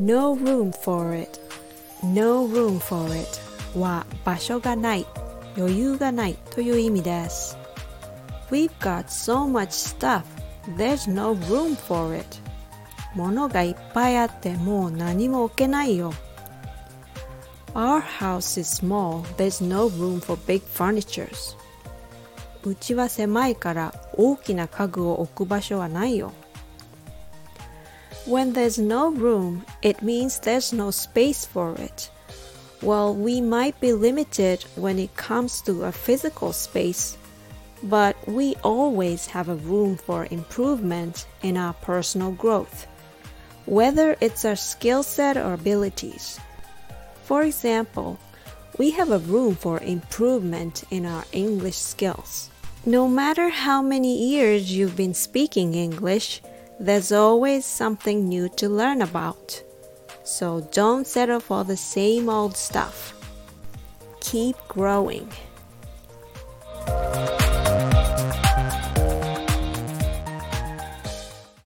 No room for it No room for it は場所がない余裕がないという意味です We've got so much stuff There's no room for it 物がいっぱいあってもう何も置けないよ Our house is small. There's no room for big furnitures. うちは狭いから大きな家具を置く場所はないよ。When there's no room, it means there's no space for it. Well, we might be limited when it comes to a physical space, but we always have a room for improvement in our personal growth, whether it's our skill set or abilities. For example, we have a room for improvement in our English skills. No matter how many years you've been speaking English, there's always something new to learn about. So don't settle for the same old stuff. Keep growing.